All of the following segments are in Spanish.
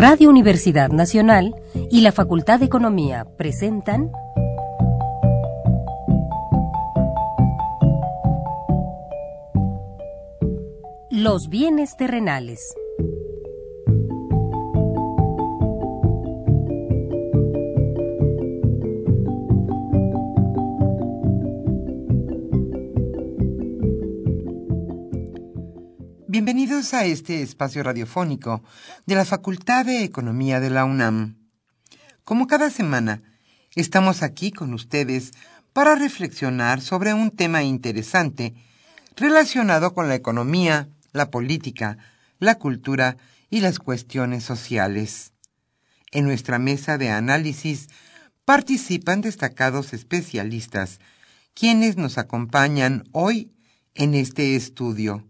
Radio Universidad Nacional y la Facultad de Economía presentan Los bienes terrenales. Bienvenidos a este espacio radiofónico de la Facultad de Economía de la UNAM. Como cada semana, estamos aquí con ustedes para reflexionar sobre un tema interesante relacionado con la economía, la política, la cultura y las cuestiones sociales. En nuestra mesa de análisis participan destacados especialistas, quienes nos acompañan hoy en este estudio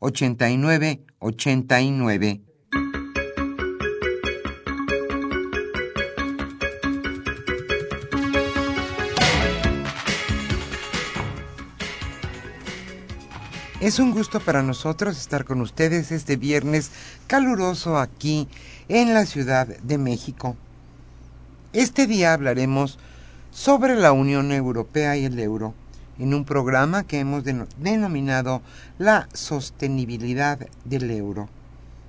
89 89. Es un gusto para nosotros estar con ustedes este viernes caluroso aquí en la Ciudad de México. Este día hablaremos sobre la Unión Europea y el euro en un programa que hemos denominado la sostenibilidad del euro.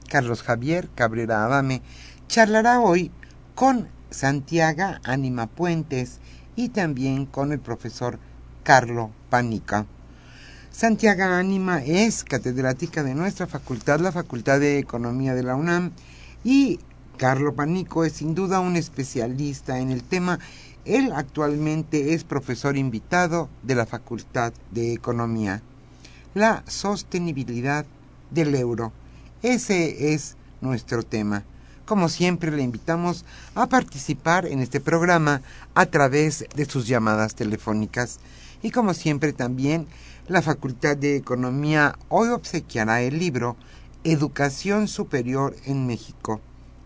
Carlos Javier Cabrera Abame charlará hoy con Santiago Anima Puentes y también con el profesor Carlo Panica. Santiago Anima es catedrática de nuestra facultad, la Facultad de Economía de la UNAM, y Carlo Panico es sin duda un especialista en el tema él actualmente es profesor invitado de la Facultad de Economía. La sostenibilidad del euro. Ese es nuestro tema. Como siempre, le invitamos a participar en este programa a través de sus llamadas telefónicas. Y como siempre también, la Facultad de Economía hoy obsequiará el libro Educación Superior en México,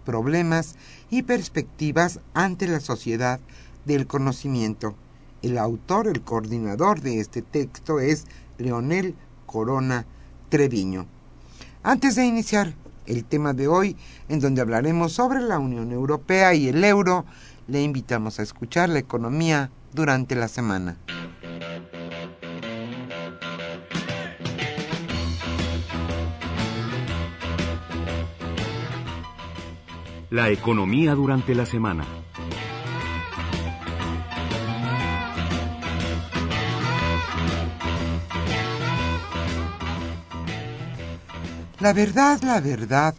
Problemas y Perspectivas ante la Sociedad del conocimiento. El autor, el coordinador de este texto es Leonel Corona Treviño. Antes de iniciar el tema de hoy, en donde hablaremos sobre la Unión Europea y el euro, le invitamos a escuchar la economía durante la semana. La economía durante la semana. La verdad, la verdad,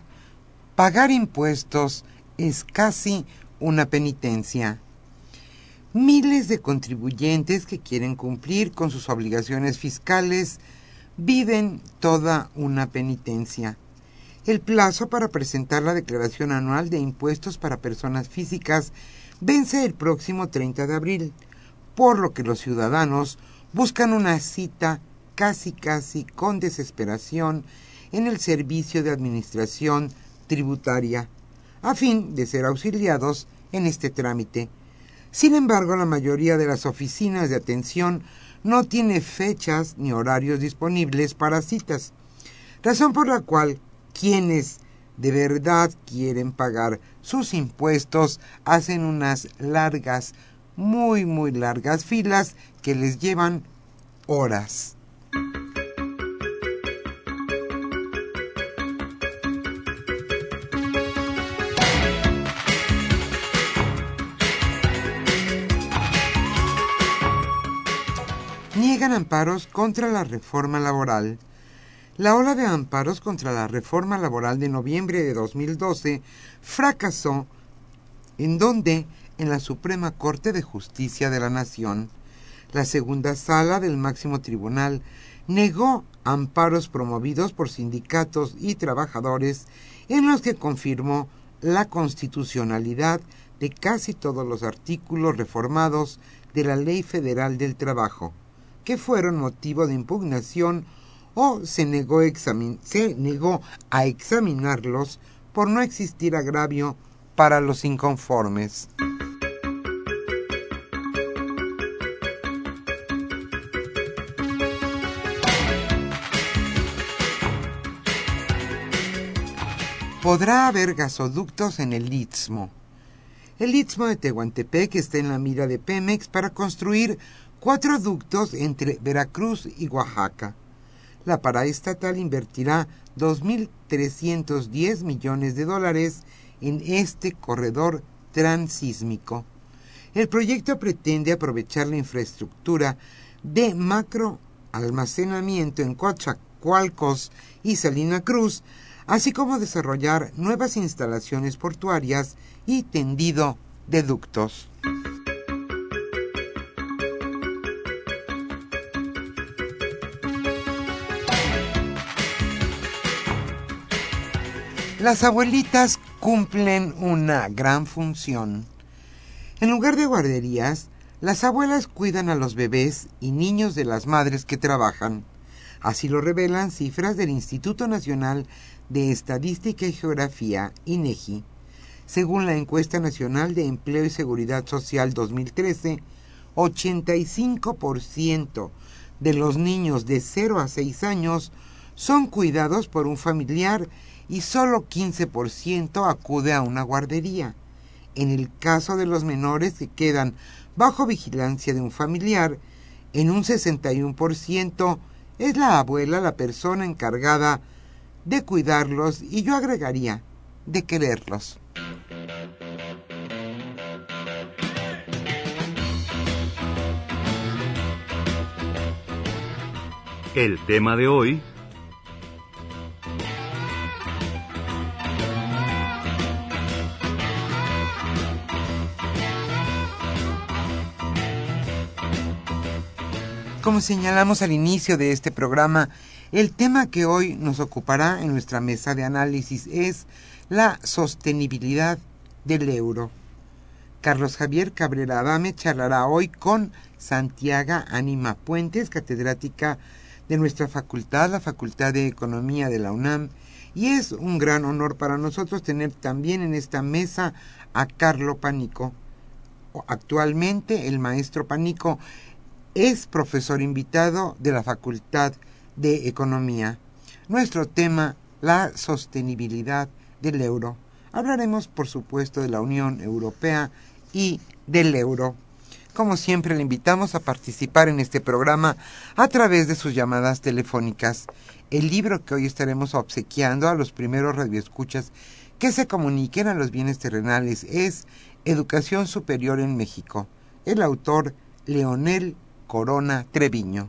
pagar impuestos es casi una penitencia. Miles de contribuyentes que quieren cumplir con sus obligaciones fiscales viven toda una penitencia. El plazo para presentar la declaración anual de impuestos para personas físicas vence el próximo 30 de abril, por lo que los ciudadanos buscan una cita casi casi con desesperación en el Servicio de Administración Tributaria, a fin de ser auxiliados en este trámite. Sin embargo, la mayoría de las oficinas de atención no tiene fechas ni horarios disponibles para citas, razón por la cual quienes de verdad quieren pagar sus impuestos hacen unas largas, muy, muy largas filas que les llevan horas. Amparos contra la reforma laboral. La ola de amparos contra la reforma laboral de noviembre de 2012 fracasó en donde en la Suprema Corte de Justicia de la Nación. La segunda sala del máximo tribunal negó amparos promovidos por sindicatos y trabajadores en los que confirmó la constitucionalidad de casi todos los artículos reformados de la Ley Federal del Trabajo, que fueron motivo de impugnación o se negó, se negó a examinarlos por no existir agravio para los inconformes. podrá haber gasoductos en el Istmo. El Istmo de Tehuantepec está en la mira de Pemex para construir cuatro ductos entre Veracruz y Oaxaca. La paraestatal invertirá 2.310 millones de dólares en este corredor transísmico. El proyecto pretende aprovechar la infraestructura de macro almacenamiento en Coatzacoalcos y Salina Cruz así como desarrollar nuevas instalaciones portuarias y tendido de ductos. Las abuelitas cumplen una gran función. En lugar de guarderías, las abuelas cuidan a los bebés y niños de las madres que trabajan. Así lo revelan cifras del Instituto Nacional de Estadística y Geografía, INEGI, según la encuesta nacional de Empleo y Seguridad Social 2013, 85% de los niños de 0 a 6 años son cuidados por un familiar y solo 15% acude a una guardería. En el caso de los menores que quedan bajo vigilancia de un familiar, en un 61% es la abuela la persona encargada de cuidarlos y yo agregaría de quererlos. El tema de hoy Como señalamos al inicio de este programa, el tema que hoy nos ocupará en nuestra mesa de análisis es la sostenibilidad del euro. Carlos Javier Cabrera Adame charlará hoy con Santiago Anima Puentes, catedrática de nuestra facultad, la Facultad de Economía de la UNAM, y es un gran honor para nosotros tener también en esta mesa a Carlo Panico. Actualmente el maestro Panico es profesor invitado de la Facultad de Economía. Nuestro tema, la sostenibilidad del euro. Hablaremos, por supuesto, de la Unión Europea y del euro. Como siempre, le invitamos a participar en este programa a través de sus llamadas telefónicas. El libro que hoy estaremos obsequiando a los primeros radioescuchas que se comuniquen a los bienes terrenales es Educación Superior en México. El autor Leonel Corona Treviño.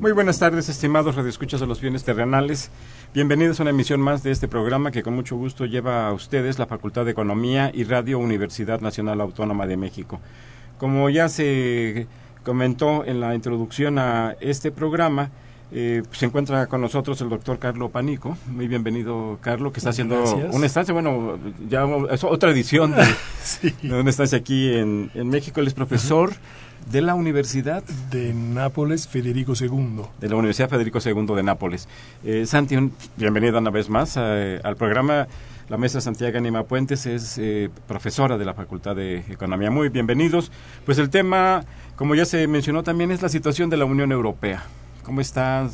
Muy buenas tardes, estimados radioescuchas de los bienes terrenales. Bienvenidos a una emisión más de este programa que con mucho gusto lleva a ustedes la Facultad de Economía y Radio Universidad Nacional Autónoma de México. Como ya se comentó en la introducción a este programa, eh, se encuentra con nosotros el doctor Carlo Panico. Muy bienvenido, Carlo, que está haciendo una estancia, bueno, ya es otra edición de, una estancia aquí en, México. Él es profesor de la Universidad de Nápoles Federico II. De la Universidad Federico II de Nápoles. Eh, Santi, bienvenido una vez más eh, al programa. La maestra Santiago Anima Puentes es eh, profesora de la Facultad de Economía. Muy bienvenidos. Pues el tema, como ya se mencionó también, es la situación de la Unión Europea. ¿Cómo está?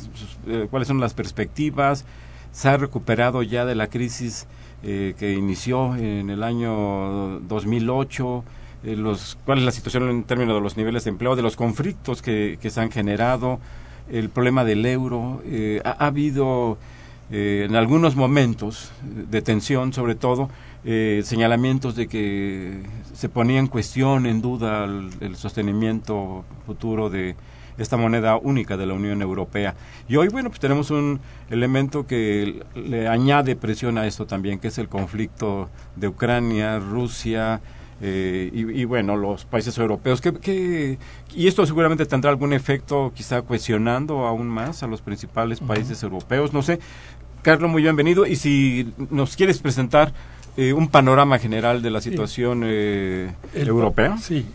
Eh, ¿Cuáles son las perspectivas? ¿Se ha recuperado ya de la crisis eh, que inició en el año 2008? Los, ¿Cuál es la situación en términos de los niveles de empleo, de los conflictos que, se han generado? El problema del euro. ha habido eh, en algunos momentos de tensión, sobre todo, eh, señalamientos de que se ponía en cuestión, en duda, el, sostenimiento futuro de esta moneda única de la Unión Europea. Y hoy, bueno, pues tenemos un elemento que le añade presión a esto también, que es el conflicto de Ucrania, Rusia, eh, y, bueno, los países europeos. que y esto seguramente tendrá algún efecto, quizá cuestionando aún más a los principales países europeos. No sé, Carlos, muy bienvenido. Y si nos quieres presentar eh, un panorama general de la situación eh, europea. Sí,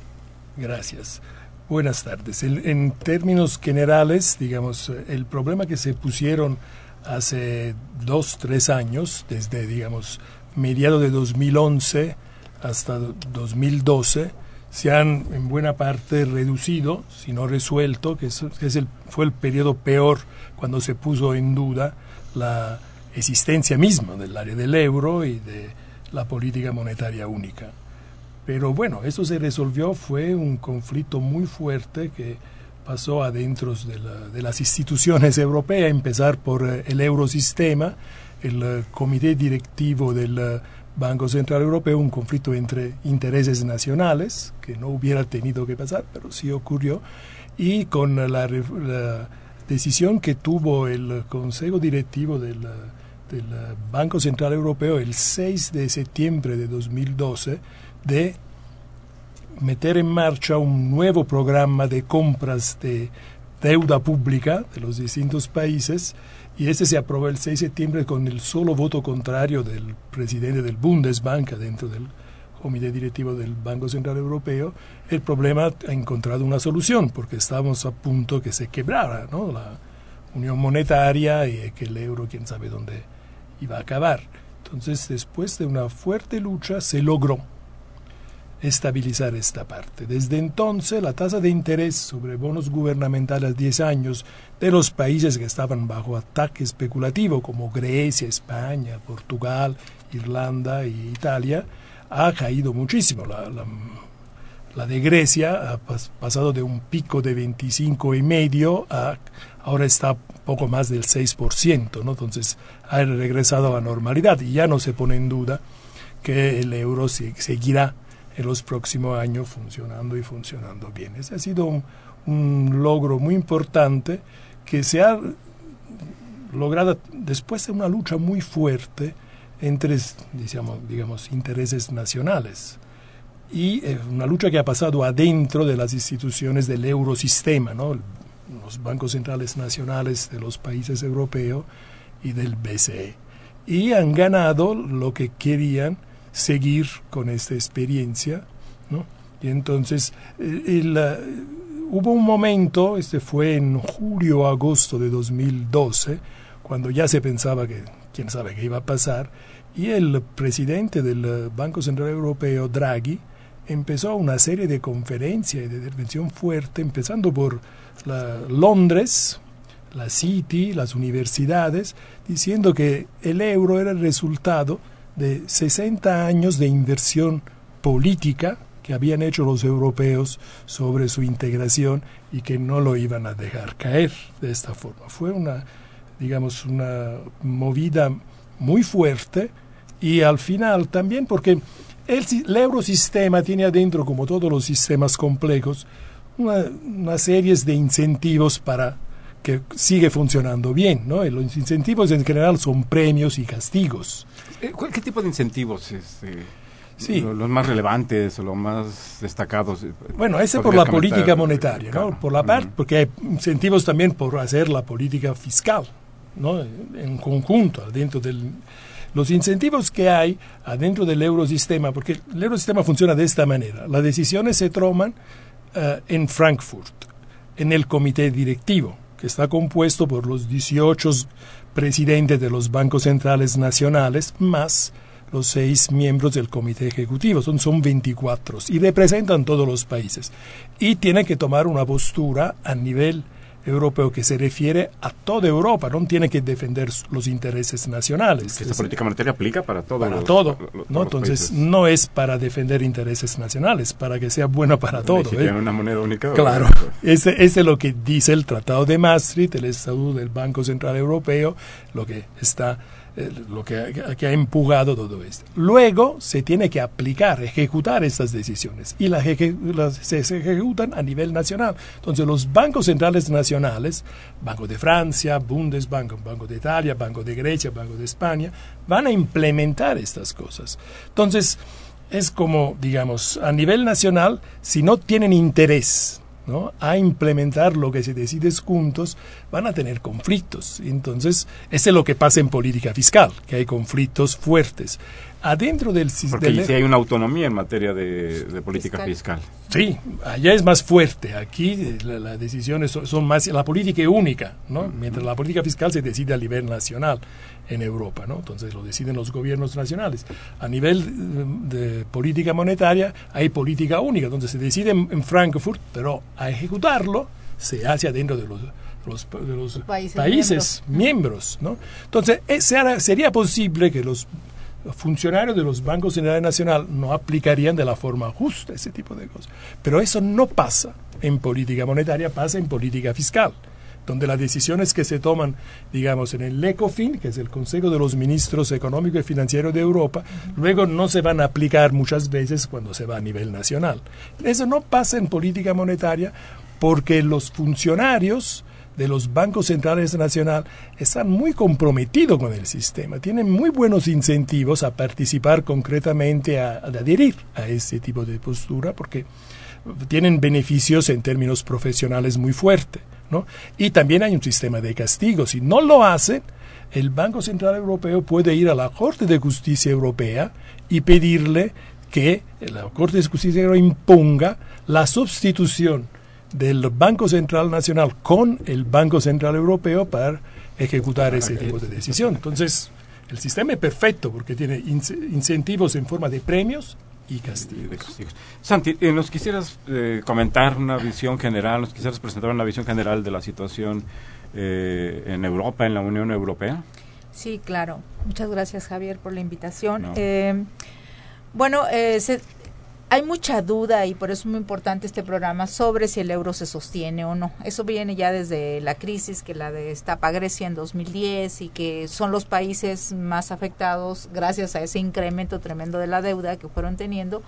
gracias. Buenas tardes. en términos generales, digamos, el problema que se pusieron hace dos, tres años, desde, digamos, mediados de 2011 hasta 2012, se han en buena parte reducido, si no resuelto, que, es, el, fue el periodo peor cuando se puso en duda la existencia misma del área del euro y de la política monetaria única. Pero bueno, eso se resolvió, fue un conflicto muy fuerte que pasó adentro de, de las instituciones europeas, empezar por eh, el eurosistema, el eh, comité directivo del eh, Banco Central Europeo, un conflicto entre intereses nacionales, que no hubiera tenido que pasar, pero sí ocurrió, y con la decisión que tuvo el Consejo Directivo del, del, Banco Central Europeo el 6 de septiembre de 2012 de meter en marcha un nuevo programa de compras de deuda pública de los distintos países y ese se aprobó el 6 de septiembre con el solo voto contrario del presidente del Bundesbank dentro del comité directivo del Banco Central Europeo, el problema ha encontrado una solución, porque estábamos a punto que se quebrara ¿no? la unión monetaria y que el euro, quién sabe dónde iba a acabar. Entonces, después de una fuerte lucha, se logró estabilizar esta parte. Desde entonces, la tasa de interés sobre bonos gubernamentales a 10 años de los países que estaban bajo ataque especulativo, como Grecia, España, Portugal, Irlanda y Italia, ha caído muchísimo. La, la, de Grecia ha pasado de un pico de 25 y medio a ahora está poco más del 6%, ¿no? Entonces ha regresado a la normalidad y ya no se pone en duda que el euro seguirá en los próximos años funcionando y funcionando bien. Ese ha sido un, logro muy importante que se ha logrado después de una lucha muy fuerte entre digamos, digamos, intereses nacionales y eh, una lucha que ha pasado adentro de las instituciones del eurosistema, ¿no? los bancos centrales nacionales de los países europeos y del BCE. Y han ganado lo que querían seguir con esta experiencia. ¿no? Y entonces eh, hubo un momento, este fue en julio agosto de 2012, cuando ya se pensaba que quién sabe qué iba a pasar, y el presidente del Banco Central Europeo, Draghi, empezó una serie de conferencias y de intervención fuerte, empezando por Londres, la City, las universidades, diciendo que el euro era el resultado de 60 años de inversión política que habían hecho los europeos sobre su integración y que no lo iban a dejar caer de esta forma. Fue una, digamos, una movida muy fuerte y al final también porque el, eurosistema tiene adentro, como todos los sistemas complejos, una, serie de incentivos para que sigue funcionando bien, ¿no? Los incentivos en general son premios y castigos. Eh, ¿Qué tipo de incentivos? Este, sí. Los más relevantes o los más destacados. Bueno, ese por la política monetaria, ¿no? Por la parte, porque hay incentivos también por hacer la política fiscal, ¿no? En conjunto, dentro del los incentivos que hay adentro del eurosistema, porque el eurosistema funciona de esta manera. Las decisiones se toman uh, en Frankfurt, en el comité directivo, que está compuesto por los 18 presidentes de los bancos centrales nacionales, más los seis miembros del comité ejecutivo, son, son 24 y representan todos los países. Y tienen que tomar una postura a nivel europeo que se refiere a toda Europa, no tiene que defender los intereses nacionales. esta política monetaria aplica para todo. Para todo, ¿no? Entonces no es para defender intereses nacionales, para que sea bueno para todo. Si ¿eh? una moneda única. Claro, ese, es lo que dice el Tratado de Maastricht, el Estatuto del Banco Central Europeo, lo que está lo que, ha empujado todo esto. Luego se tiene que aplicar, ejecutar estas decisiones y las, se, ejecutan a nivel nacional. Entonces los bancos centrales nacionales, Banco de Francia, Bundesbank, Banco de Italia, Banco de Grecia, Banco de España, van a implementar estas cosas. Entonces es como, digamos, a nivel nacional, si no tienen interés ¿no? a implementar lo que se decide juntos, van a tener conflictos. Entonces, ese es lo que pasa en política fiscal, que hay conflictos fuertes. Adentro del sistema... Porque si hay una autonomía en materia de, política fiscal. Sí, allá es más fuerte. Aquí eh, las decisiones son, más... La política es única, ¿no? Mientras la política fiscal se decide a nivel nacional en Europa, ¿no? Entonces lo deciden los gobiernos nacionales. A nivel de, política monetaria hay política única, donde se decide en, Frankfurt, pero a ejecutarlo se hace adentro de los, de los países, miembros. ¿no? Entonces, eh, sería posible que los funcionarios de los bancos centrales nacional no aplicarían de la forma justa ese tipo de cosas. Pero eso no pasa en política monetaria, pasa en política fiscal donde las decisiones que se toman, digamos, en el ECOFIN, que es el Consejo de los Ministros Económicos y Financieros de Europa, luego no se van a aplicar muchas veces cuando se va a nivel nacional. Eso no pasa en política monetaria porque los funcionarios de los bancos centrales nacional están muy comprometidos con el sistema, tienen muy buenos incentivos a participar concretamente, a, a adherir a este tipo de postura, porque tienen beneficios en términos profesionales muy fuertes. Y también hay un sistema de castigo. Si no lo hacen, el Banco Central Europeo puede ir a la Corte de Justicia Europea y pedirle que la Corte de Justicia Europea imponga la sustitución del Banco Central Nacional con el Banco Central Europeo para ejecutar ese tipo de decisión. Entonces, el sistema es perfecto porque tiene incentivos en forma de premios y castigos. Santi, eh, ¿nos quisieras eh, comentar una visión general, nos quisieras presentar una visión general de la situación eh, en Europa, en la Unión Europea? Sí, claro. Muchas gracias, Javier, por la invitación. bueno, se, hay mucha duda y por eso es muy importante este programa sobre si el euro se sostiene o no. Eso viene ya desde la crisis que la destapa Grecia en 2010 y que son los países más afectados gracias a ese incremento tremendo de la deuda que fueron teniendo,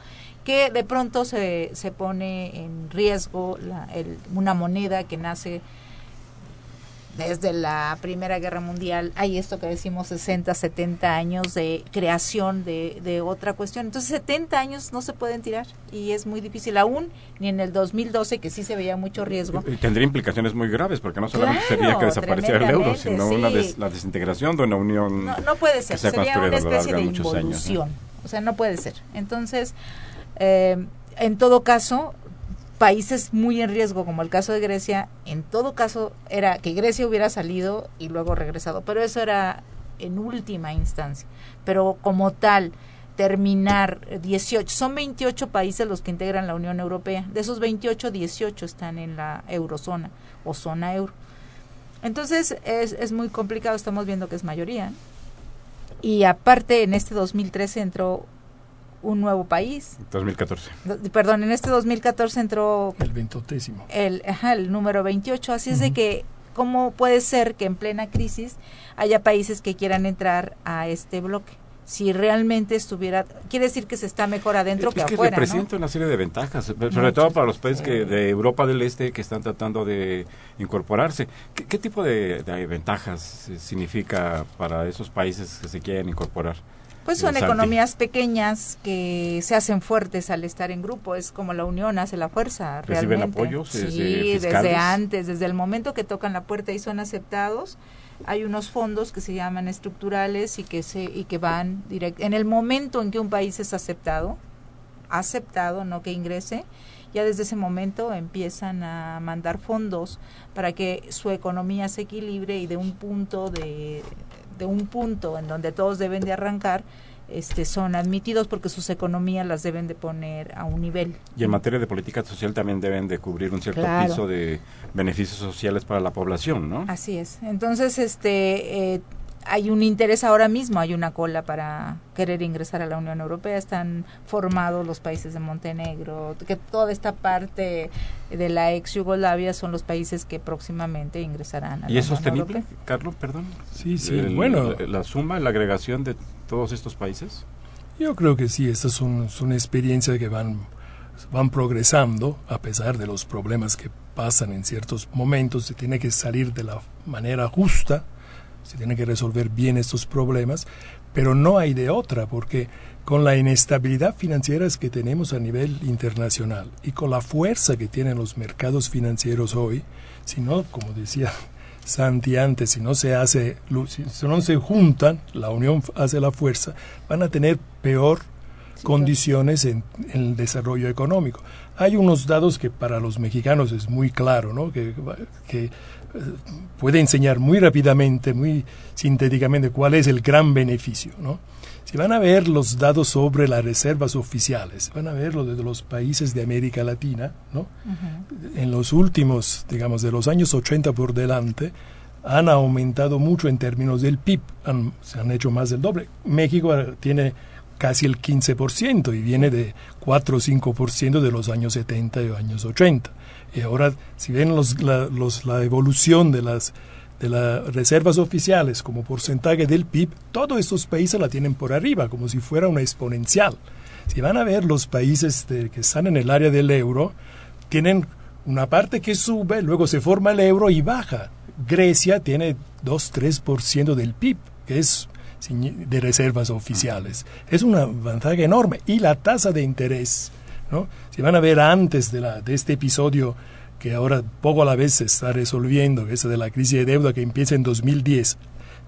que de pronto se, se pone en riesgo la, el, una moneda que nace desde la Primera Guerra Mundial hay esto que decimos 60, 70 años de creación de, de, otra cuestión. Entonces 70 años no se pueden tirar y es muy difícil aún, ni en el 2012 que sí se veía mucho riesgo. Y tendría implicaciones muy graves porque no solamente sería que desapareciera el euro, sino una la desintegración de una unión. No, puede ser, sería una especie de involución. O sea, no puede ser. Entonces, eh, en todo caso, países muy en riesgo, como el caso de Grecia, en todo caso era que Grecia hubiera salido y luego regresado, pero eso era en última instancia. Pero como tal, terminar 18, son 28 países los que integran la Unión Europea, de esos 28, 18 están en la eurozona o zona euro. Entonces es, es muy complicado, estamos viendo que es mayoría. Y aparte, en este 2013 entró un nuevo país. 2014. Perdón, en este 2014 entró... El veintotésimo. El, el número 28. Así es de que, ¿cómo puede ser que en plena crisis haya países que quieran entrar a este bloque? si realmente estuviera, quiere decir que se está mejor adentro es que, que afuera. representa una serie de ventajas, sobre todo para los países que, de Europa del Este que están tratando de incorporarse. ¿Qué, tipo de, ventajas significa para esos países que se quieren incorporar? Pues son economías pequeñas que se hacen fuertes al estar en grupo. Es como la unión hace la fuerza. ¿Reciben realmente. apoyos? Sí, desde antes, desde el momento que tocan la puerta y son aceptados hay unos fondos que se llaman estructurales y que se y que van directo en el momento en que un país es aceptado aceptado no que ingrese ya desde ese momento empiezan a mandar fondos para que su economía se equilibre y de un punto de, de un punto en donde todos deben de arrancar este, son admitidos porque sus economías las deben de poner a un nivel. Y en materia de política social también deben de cubrir un cierto piso de beneficios sociales para la población, ¿no? Así es. Entonces, este, eh, hay un interés ahora mismo, hay una cola para querer ingresar a la Unión Europea, están formados los países de Montenegro, que toda esta parte de la ex Yugoslavia son los países que próximamente ingresarán a ¿Y es sostenible, Carlos, perdón? Sí, sí, bueno. La, suma, la agregación de todos estos países? Yo creo que sí, estas son, son experiencias que van, van progresando a pesar de los problemas que pasan en ciertos momentos, se tiene que salir de la manera justa se tiene que resolver bien estos problemas, pero no hay de otra, porque con la inestabilidad financiera que tenemos a nivel internacional y con la fuerza que tienen los mercados financieros hoy, si no, como decía Santi antes, si no se hace, si no se juntan, la unión hace la fuerza, van a tener peor condiciones en, el desarrollo económico. Hay unos datos que para los mexicanos es muy claro, ¿no? que, que puede enseñar muy rápidamente, muy sintéticamente cuál es el gran beneficio. ¿no? Si van a ver los datos sobre las reservas oficiales, van a ver lo de los países de América Latina, ¿no? en los últimos, digamos, de los años 80 por delante, han aumentado mucho en términos del PIB, se han hecho más del doble. México tiene casi el 15% y viene de 4 o 5% de los años 70 y años 80. Y ahora, si ven los, la, los, la evolución de las, de las reservas oficiales como porcentaje del PIB, todos estos países la tienen por arriba, como si fuera una exponencial. Si van a ver los países que están en el área del euro, tienen una parte que sube, luego se forma el euro y baja. Grecia tiene 2-3% del PIB, que es de reservas oficiales. Es una ventaja enorme. Y la tasa de interés si van a ver antes de, la, de este episodio que ahora poco a la vez se está resolviendo, que de la crisis de deuda que empieza en 2010,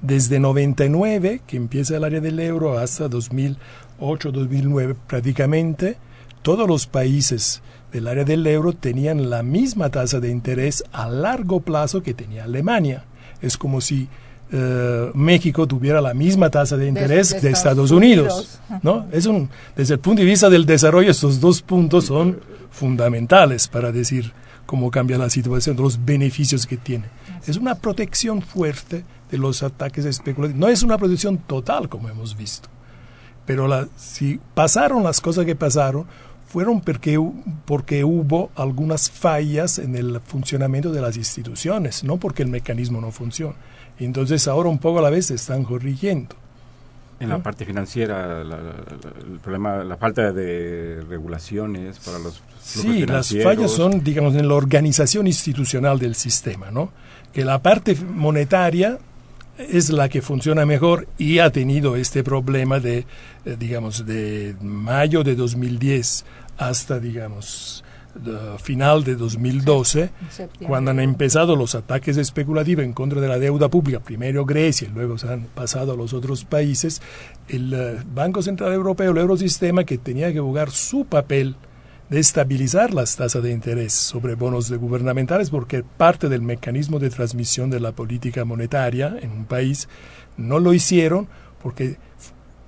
desde 99, que empieza el área del euro, hasta 2008, 2009, prácticamente todos los países del área del euro tenían la misma tasa de interés a largo plazo que tenía Alemania. Es como si eh, México tuviera la misma tasa de interés de, Estados, Unidos. ¿no? Es un, desde el punto de vista del desarrollo, estos dos puntos son fundamentales para decir cómo cambia la situación, los beneficios que tiene. Es una protección fuerte de los ataques especulativos. No es una protección total, como hemos visto. Pero la, si pasaron las cosas que pasaron, fueron porque, porque hubo algunas fallas en el funcionamiento de las instituciones, no porque el mecanismo no funciona. Entonces ahora un poco a la vez se están corrigiendo. En la parte financiera, el problema, la falta de regulaciones para los Sí, las fallas son, digamos, en la organización institucional del sistema, ¿no? Que la parte monetaria es la que funciona mejor y ha tenido este problema de, eh, digamos, de mayo de 2010 hasta, digamos, final de 2012, cuando han empezado los ataques especulativos en contra de la deuda pública, primero Grecia y luego se han pasado a los otros países, el eh, Banco Central Europeo, el Eurosistema, que tenía que jugar su papel de estabilizar las tasas de interés sobre bonos gubernamentales, porque parte del mecanismo de transmisión de la política monetaria en un país no lo hicieron porque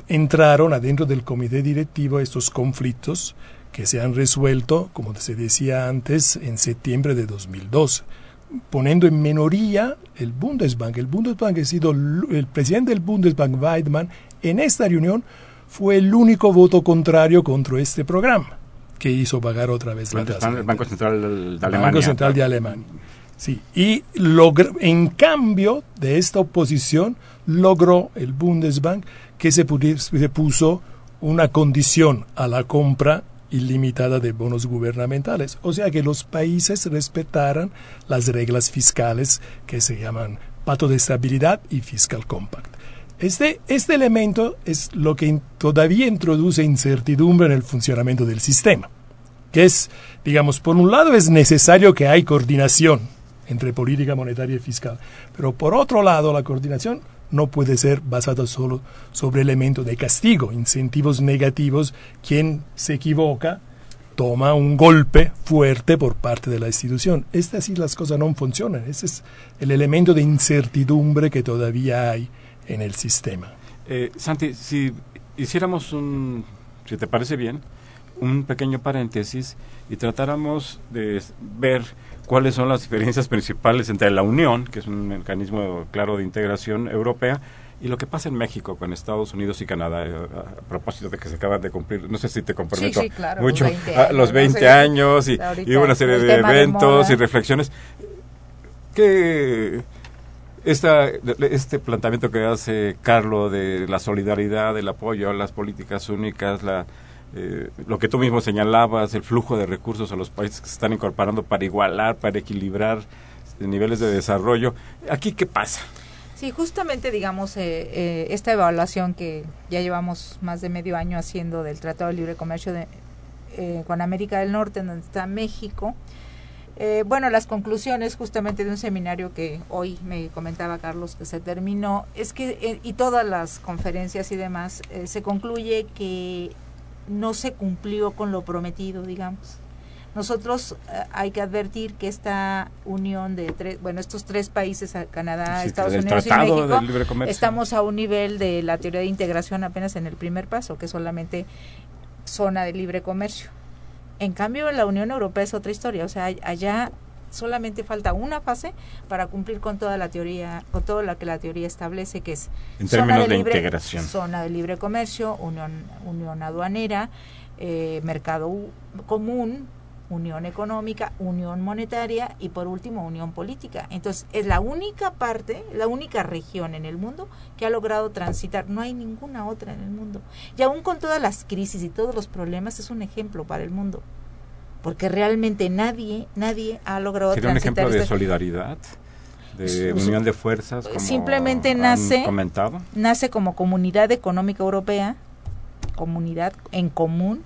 entraron adentro del comité directivo estos conflictos que se han resuelto, como se decía antes, en septiembre de 2012, poniendo en minoría el Bundesbank. El Bundesbank ha sido el presidente del Bundesbank, Weidmann, en esta reunión fue el único voto contrario contra este programa, que hizo pagar otra vez la tasa. El Banco Central de Alemania. Banco Central de Alemania. Sí, y en cambio de esta oposición logró el Bundesbank que se, se puso una condición a la compra ilimitada de bonos gubernamentales, o sea que los países respetaran las reglas fiscales que se llaman Pato de Estabilidad y Fiscal Compact. Este, este elemento es lo que todavía introduce incertidumbre en el funcionamiento del sistema, que es, digamos, por un lado es necesario que hay coordinación entre política monetaria y fiscal, pero por otro lado la coordinación no puede ser basada solo sobre elementos de castigo, incentivos negativos. Quien se equivoca toma un golpe fuerte por parte de la institución. Estas sí las cosas no funcionan. Ese es el elemento de incertidumbre que todavía hay en el sistema. Eh, Santi, si hiciéramos un, si te parece bien, un pequeño paréntesis y tratáramos de ver cuáles son las diferencias principales entre la Unión, que es un mecanismo claro de integración europea, y lo que pasa en México con Estados Unidos y Canadá, eh, a, propósito de que se acaban de cumplir, no sé si te comprometo mucho, los 20 años, y, una serie de eventos y reflexiones. que esta, este planteamiento que hace Carlos de la solidaridad, el apoyo a las políticas únicas, la, eh, lo que tú mismo señalabas, el flujo de recursos a los países que se están incorporando para igualar, para equilibrar niveles de desarrollo. ¿Aquí qué pasa? Sí, justamente, digamos, eh, eh, esta evaluación que ya llevamos más de medio año haciendo del Tratado de Libre Comercio de, con América del Norte, donde está México, bueno, las conclusiones justamente de un seminario que hoy me comentaba Carlos que se terminó, es que, y todas las conferencias y demás, se concluye que no se cumplió con lo prometido, digamos. Nosotros eh, hay que advertir que esta unión de tres, bueno, estos tres países, Canadá, Estados Unidos y México, estamos a un nivel de la teoría de integración apenas en el primer paso, que es solamente zona de libre comercio. En cambio, la Unión Europea es otra historia, o sea, allá solamente falta una fase para cumplir con toda la teoría, con todo lo que la teoría establece, que es en zona de, libre, integración. zona de libre comercio, unión, unión aduanera, eh, mercado común, unión económica, unión monetaria y por último unión política. Entonces es la única parte, la única región en el mundo que ha logrado transitar. No hay ninguna otra en el mundo. Y aún con todas las crisis y todos los problemas es un ejemplo para el mundo porque realmente nadie, nadie ha logrado ¿Sería un ejemplo de solidaridad? de unión de fuerzas como simplemente nace nace como comunidad económica europea comunidad en común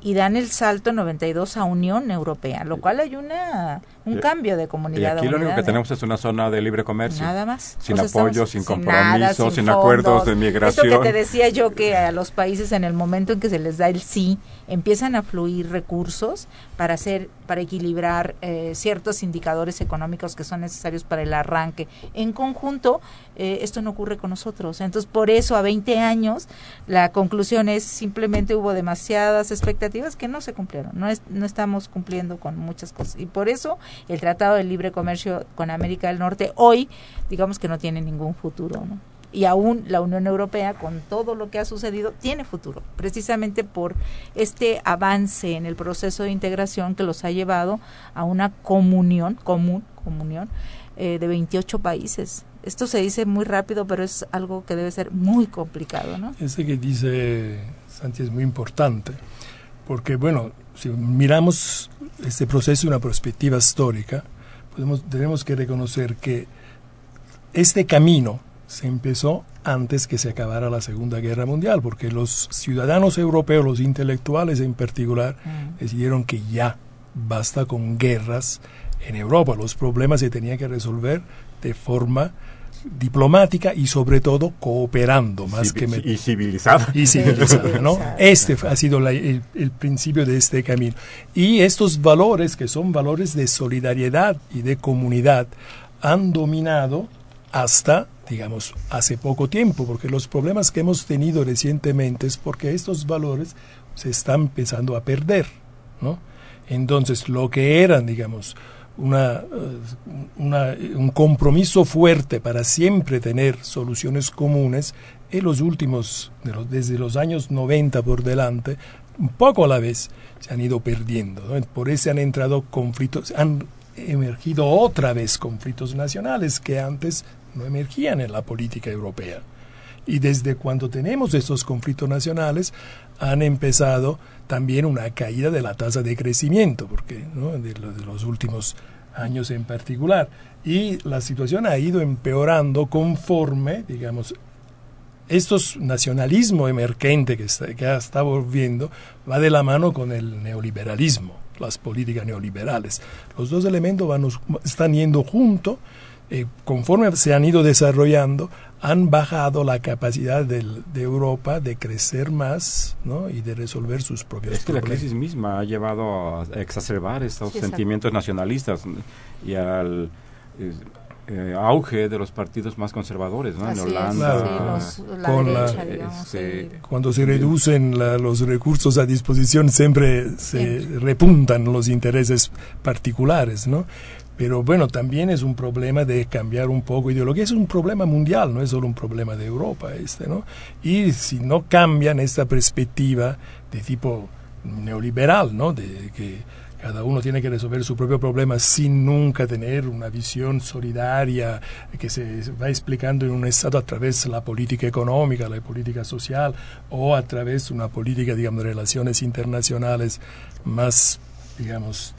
y dan el salto 92 a Unión Europea, lo cual hay una un cambio de comunidad. Y aquí lo único que tenemos es una zona de libre comercio. Nada más. Sin apoyo, sin compromiso, sin, acuerdos de migración. Esto que te decía yo que a los países en el momento en que se les da el sí, empiezan a fluir recursos para hacer para equilibrar eh, ciertos indicadores económicos que son necesarios para el arranque. En conjunto, eh, esto no ocurre con nosotros. Entonces, por eso a 20 años la conclusión es simplemente hubo demasiadas expectativas que no se cumplieron. No es, no estamos cumpliendo con muchas cosas y por eso el Tratado de Libre Comercio con América del Norte hoy, digamos que no tiene ningún futuro, ¿no? y aún la Unión Europea, con todo lo que ha sucedido, tiene futuro, precisamente por este avance en el proceso de integración que los ha llevado a una comunión, común, comunión, eh, de 28 países. Esto se dice muy rápido, pero es algo que debe ser muy complicado, ¿no? Ese que dice Santi es muy importante, porque, bueno, si miramos este proceso de una perspectiva histórica, podemos, tenemos que reconocer que este camino se empezó antes que se acabara la Segunda Guerra Mundial, porque los ciudadanos europeos, los intelectuales en particular, mm. decidieron que ya basta con guerras en Europa. Los problemas se tenían que resolver de forma diplomática y sobre todo cooperando más que y civilizada. Y civilizada no este ha sido el, principio de este camino. Y estos valores que son valores de solidaridad y de comunidad han dominado hasta digamos hace poco tiempo porque los problemas que hemos tenido recientemente es porque estos valores se están empezando a perder no entonces lo que eran digamos un compromiso fuerte para siempre tener soluciones comunes en los últimos, desde los años 90 por delante, un poco a la vez se han ido perdiendo. Por eso han entrado conflictos, han emergido otra vez conflictos nacionales que antes no emergían en la política europea. Y desde cuando tenemos estos conflictos nacionales, han empezado también una caída de la tasa de crecimiento, porque de, los últimos años en particular. Y la situación ha ido empeorando conforme, digamos, estos nacionalismo emergente que, está, que está volviendo va de la mano con el neoliberalismo, las políticas neoliberales. Los dos elementos van, están yendo juntos eh, conforme se han ido desarrollando, han bajado la capacidad de Europa de crecer más ¿no? y de resolver sus propios es que la crisis misma ha llevado a exacerbar estos sentimientos nacionalistas y al eh, eh, auge de los partidos más conservadores ¿no? en Holanda cuando se reducen los recursos a disposición siempre se repuntan los intereses particulares ¿no? Pero bueno, también es un problema de cambiar un poco ideología. Es un problema mundial, no es solo un problema de Europa este, ¿no? Y si no cambian esta perspectiva de tipo neoliberal, ¿no? De que cada uno tiene que resolver su propio problema sin nunca tener una visión solidaria que se va explicando en un Estado a través de la política económica, la política social o a través de una política, digamos, de relaciones internacionales más, digamos,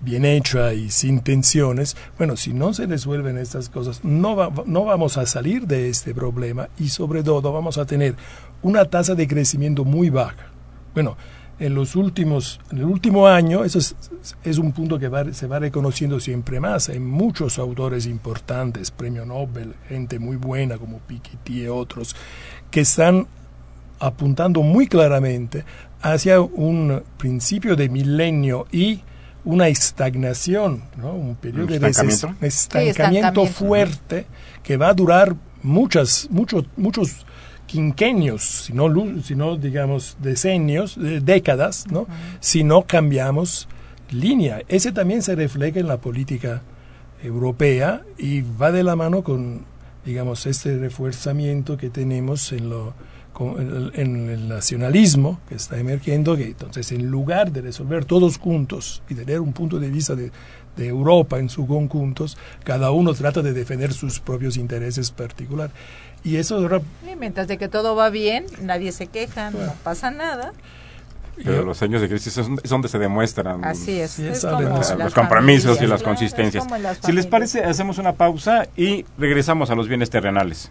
bien hecha y sin tensiones, bueno, si no se resuelven estas cosas, no, no vamos a salir de este problema y sobre todo vamos a tener una tasa de crecimiento muy baja. Bueno, en los últimos, en el último año, eso es, es un punto que se va reconociendo siempre más. Hay muchos autores importantes, premio Nobel, gente muy buena como Piketty y otros, que están apuntando muy claramente hacia un principio de milenio y una estagnación, ¿no? un periodo de estancamiento, fuerte que va a durar muchas, muchos, muchos quinquenios, si no, digamos decenios, décadas, ¿no? si no cambiamos línea. Ese también se refleja en la política europea y va de la mano con, digamos, este refuerzamiento que tenemos en lo en el nacionalismo que está emergiendo, que entonces en lugar de resolver todos juntos y tener un punto de vista de, Europa en sus conjuntos, cada uno trata de defender sus propios intereses particulares. Y eso... mientras de que todo va bien, nadie se queja, no pasa nada. Pero los años de crisis es donde se demuestran Así es, los compromisos y las consistencias. Si les parece, hacemos una pausa y regresamos a los bienes terrenales.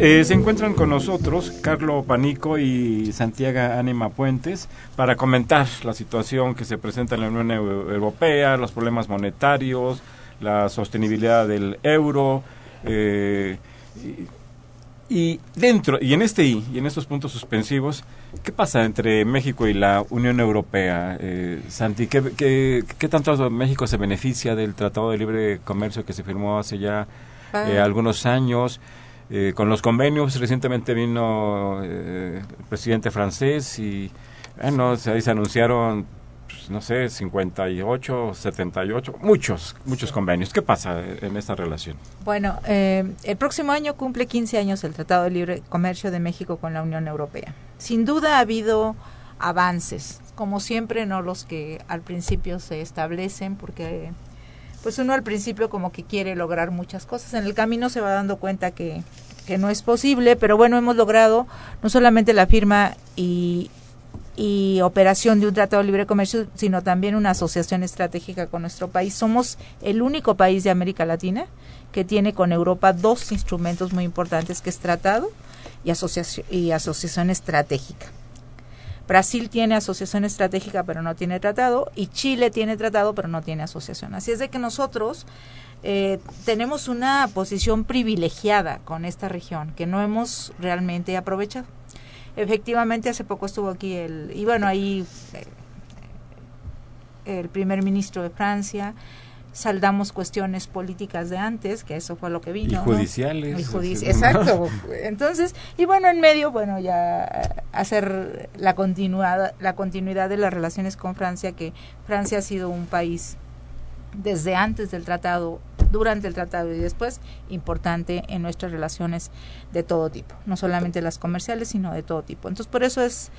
Eh, se encuentran con nosotros Carlo Panico y Santiago Ánima Puentes para comentar la situación que se presenta en la Unión Europea, los problemas monetarios, la sostenibilidad del euro. Eh, y, dentro, y en este y, en estos puntos suspensivos, ¿qué pasa entre México y la Unión Europea? Eh, Santi, ¿qué, qué, qué tanto México se beneficia del Tratado de Libre Comercio que se firmó hace ya eh, algunos años? Eh, con los convenios. Recientemente vino eh, el presidente francés y bueno, ahí se anunciaron pues no sé, 58, 78, muchos, muchos convenios. ¿Qué pasa en esta relación? Bueno, eh, el próximo año cumple 15 años el Tratado de Libre Comercio de México con la Unión Europea. Sin duda ha habido avances, como siempre, no los que al principio se establecen, porque pues uno al principio como que quiere lograr muchas cosas. En el camino se va dando cuenta que, que no es posible, pero bueno, hemos logrado no solamente la firma y, y operación de un tratado de libre comercio, sino también una asociación estratégica con nuestro país. Somos el único país de América Latina que tiene con Europa dos instrumentos muy importantes, que es tratado y asociación, y asociación estratégica. Brasil tiene asociación estratégica pero no tiene tratado y Chile tiene tratado pero no tiene asociación. Así es de que nosotros eh, tenemos una posición privilegiada con esta región que no hemos realmente aprovechado. Efectivamente, hace poco estuvo aquí el, y bueno, ahí eh, el primer ministro de Francia, saldamos cuestiones políticas de antes, que eso fue lo que vino. Y judiciales. exacto. Entonces, y bueno, en medio, bueno, ya hacer la continuidad, la continuidad de las relaciones con Francia, que Francia ha sido un país desde antes del tratado, durante el tratado y después, importante en nuestras relaciones de todo tipo, no solamente las comerciales, sino de todo tipo. Entonces, por eso es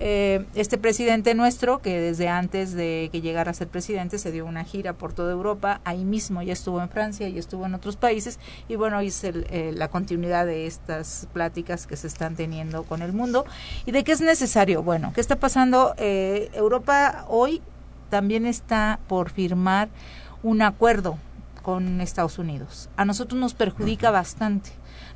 eh, este presidente nuestro, que desde antes de que llegara a ser presidente se dio una gira por toda Europa, ahí mismo ya estuvo en Francia y estuvo en otros países, y bueno, es eh, la continuidad de estas pláticas que se están teniendo con el mundo. ¿Y de qué es necesario? Bueno, ¿qué está pasando? Eh, Europa hoy también está por firmar un acuerdo con Estados Unidos. A nosotros nos perjudica bastante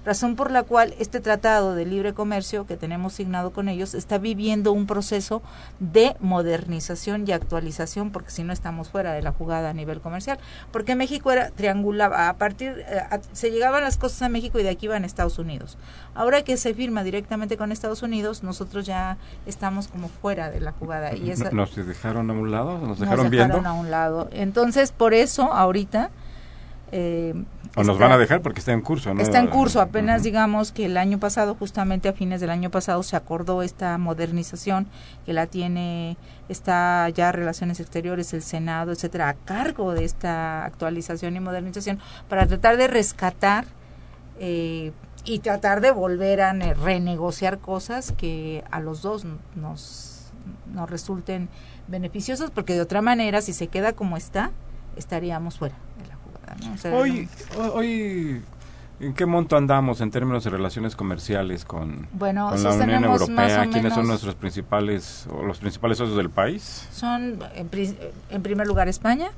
razón por la cual este tratado de libre comercio que tenemos signado con ellos está viviendo un proceso de modernización y actualización, porque si no estamos fuera de la jugada a nivel comercial, porque México era triangulaba, a partir, eh, se llegaban las cosas a México y de aquí iban a Estados Unidos. Ahora que se firma directamente con Estados Unidos, nosotros ya estamos como fuera de la jugada. Y esa, ¿Nos dejaron a un lado? ¿Nos dejaron, nos dejaron a un lado. Entonces, por eso, ahorita eh, o nos van a dejar porque está en curso, ¿no? Está en curso, apenas digamos que el año pasado, justamente a fines del año pasado, se acordó esta modernización que la tiene, está ya Relaciones Exteriores, el Senado, etcétera, a cargo de esta actualización y modernización para tratar de rescatar eh, y tratar de volver a renegociar cosas que a los dos nos, nos resulten beneficiosas, porque de otra manera, si se queda como está, estaríamos fuera hoy, hoy, ¿en qué monto andamos en términos de relaciones comerciales con, bueno, la Unión Europea? ¿Quiénes son nuestros principales o los principales socios del país? Son, en, en primer lugar, España,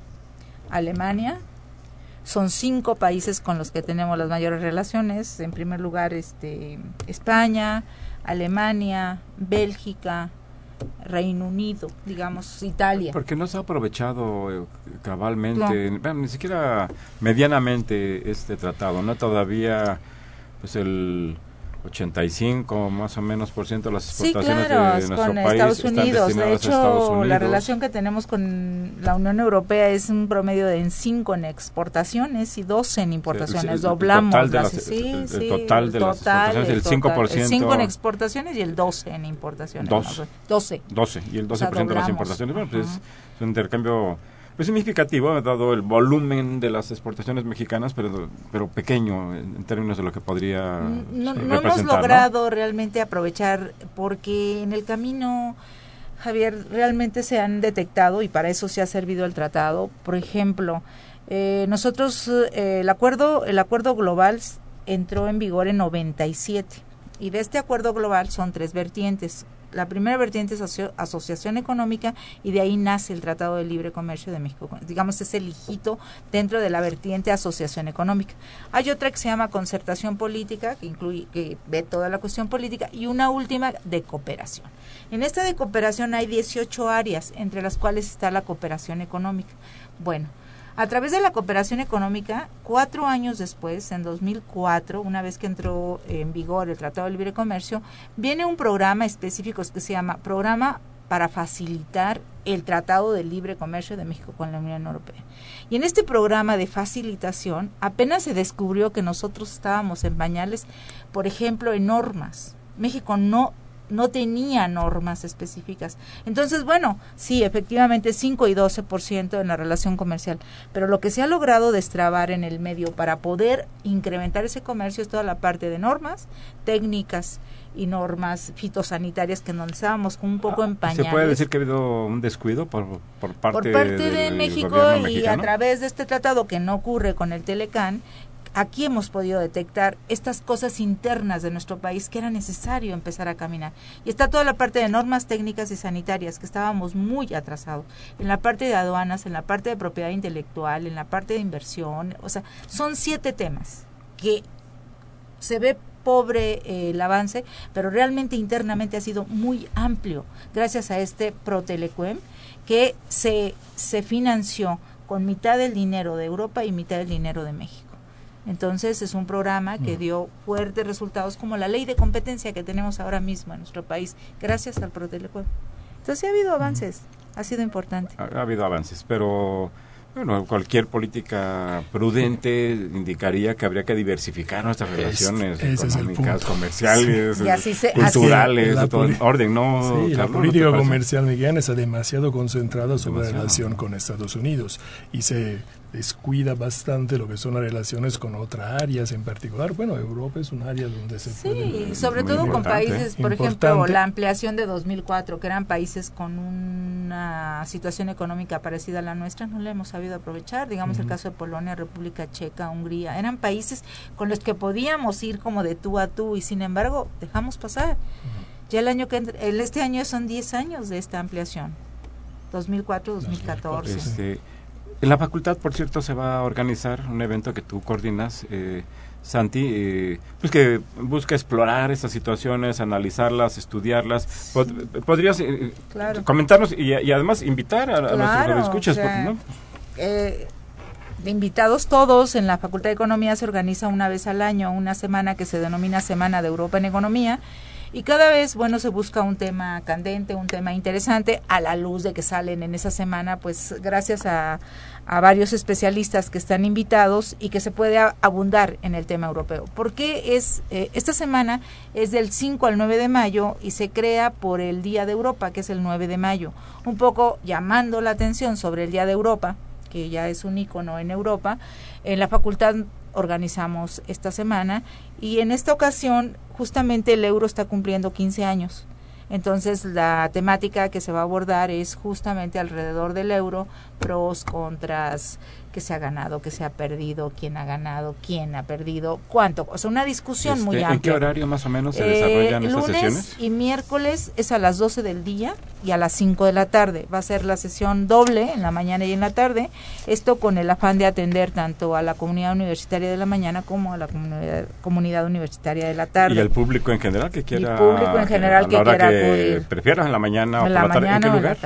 Alemania, son cinco países con los que tenemos las mayores relaciones. En primer lugar, este, España, Alemania, Bélgica, Reino Unido, digamos, Italia. Porque no se ha aprovechado eh, cabalmente, ni siquiera medianamente este tratado, ¿no? Todavía, pues el 85 más o menos por ciento de las exportaciones de nuestro con país Estados Unidos. de hecho, la relación que tenemos con la Unión Europea es un promedio de en 5 en exportaciones y 12 en importaciones. Doblamos el total de las, el, total de las exportaciones, el, 5%. El 5 en exportaciones y el 12 en importaciones. 12. 12. y el 12% de las importaciones. Bueno, pues es un intercambio pues significativo, dado el volumen de las exportaciones mexicanas, pero, pero pequeño en, términos de lo que podría no, no hemos logrado realmente aprovechar, porque en el camino, Javier, realmente se han detectado, y para eso se ha servido el tratado, por ejemplo, eh, nosotros, eh, el, acuerdo, el acuerdo global entró en vigor en 97, y de este acuerdo global son tres vertientes la primera vertiente es asociación económica y de ahí nace el Tratado de Libre Comercio de México. Digamos, es el hijito dentro de la vertiente asociación económica. Hay otra que se llama concertación política, que incluye, que ve toda la cuestión política, y una última de cooperación. En esta de cooperación hay 18 áreas, entre las cuales está la cooperación económica. Bueno, a través de la cooperación económica, cuatro años después, en 2004, una vez que entró en vigor el Tratado de Libre Comercio, viene un programa específico que se llama Programa para facilitar el Tratado de Libre Comercio de México con la Unión Europea. Y en este programa de facilitación apenas se descubrió que nosotros estábamos en bañales, por ejemplo, en normas. México no no tenía normas específicas. Entonces, bueno, sí, efectivamente 5 y 12% en la relación comercial, pero lo que se ha logrado destrabar en el medio para poder incrementar ese comercio es toda la parte de normas, técnicas y normas fitosanitarias que nos estábamos un poco ah, empañados. ¿Se puede decir que ha habido un descuido por, por parte, por parte de México y a través de este tratado que no ocurre con el Telecán, aquí hemos podido detectar estas cosas internas de nuestro país que era necesario empezar a caminar. Y está toda la parte de normas técnicas y sanitarias, que estábamos muy atrasados. En la parte de aduanas, en la parte de propiedad intelectual, en la parte de inversión. O sea, son siete temas que se ve pobre eh, el avance, pero realmente internamente ha sido muy amplio gracias a este Protelecuem que se, se financió con mitad del dinero de Europa y mitad del dinero de México. Entonces es un programa que dio fuertes resultados como la ley de competencia que tenemos ahora mismo en nuestro país, gracias al Protelecuem. Entonces ha habido avances, ha sido importante. ha habido avances, pero bueno, cualquier política prudente indicaría que habría que diversificar nuestras relaciones económicas, comerciales, culturales, de todo orden, ¿no? Sí, la política comercial mexicana está demasiado concentrada sobre la relación con Estados Unidos y se descuida bastante lo que son las relaciones con otras áreas en particular. Bueno, Europa es un área donde se sí, sobre todo con países, por ejemplo, la ampliación de 2004, que eran países con una situación económica parecida a la nuestra, no le hemos sabido aprovechar. Digamos el caso de Polonia, República Checa, Hungría, eran países con los que podíamos ir como de tú a tú y sin embargo dejamos pasar. Ya el año que el, este año son 10 años de esta ampliación. 2004-2014. Este, en la facultad, por cierto, se va a organizar un evento que tú coordinas, eh, Santi, eh, pues que busca explorar estas situaciones, analizarlas, estudiarlas. ¿Podrías eh, comentarnos y, además invitar a, nuestros escuchas? invitados todos, en la Facultad de Economía se organiza una vez al año una semana que se denomina Semana de Europa en Economía y cada vez, bueno, se busca un tema candente, un tema interesante, a la luz de que salen en esa semana, pues gracias a, a varios especialistas que están invitados y que se puede abundar en el tema europeo. Porque es, eh, esta semana es del 5 al 9 de mayo y se crea por el Día de Europa, que es el 9 de mayo, un poco llamando la atención sobre el Día de Europa, que ya es un icono en Europa. En la facultad organizamos esta semana y en esta ocasión justamente el euro está cumpliendo 15 años. Entonces la temática que se va a abordar es justamente alrededor del euro, pros, contras, que se ha ganado, que se ha perdido, quién ha ganado, quién ha perdido, cuánto. O sea, una discusión muy amplia. ¿En qué horario más o menos se desarrollan eh, lunes sesiones? y miércoles es a las 12 del día y a las 5 de la tarde. Va a ser la sesión doble en la mañana y en la tarde. Esto con el afán de atender tanto a la comunidad universitaria de la mañana como a la comunidad, universitaria de la tarde. Y el público en general que quiera. El público en general que quiera que Prefieras en la mañana o la tarde. ¿En qué lugar?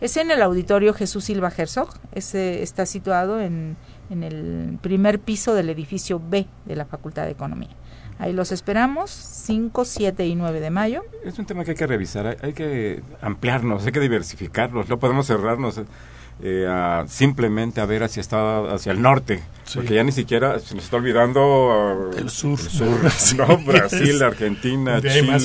Es en el auditorio Jesús Silva Herzog. Ese está situado en en, el primer piso del edificio B de la Facultad de Economía. Ahí los esperamos, 5, 7 y 9 de mayo. Es un tema que hay que revisar, hay, que ampliarnos, hay que diversificarnos, no podemos cerrarnos eh, a simplemente a ver hacia, está, hacia el norte, porque ya ni siquiera se nos está olvidando el sur, Brasil, Argentina, Chile,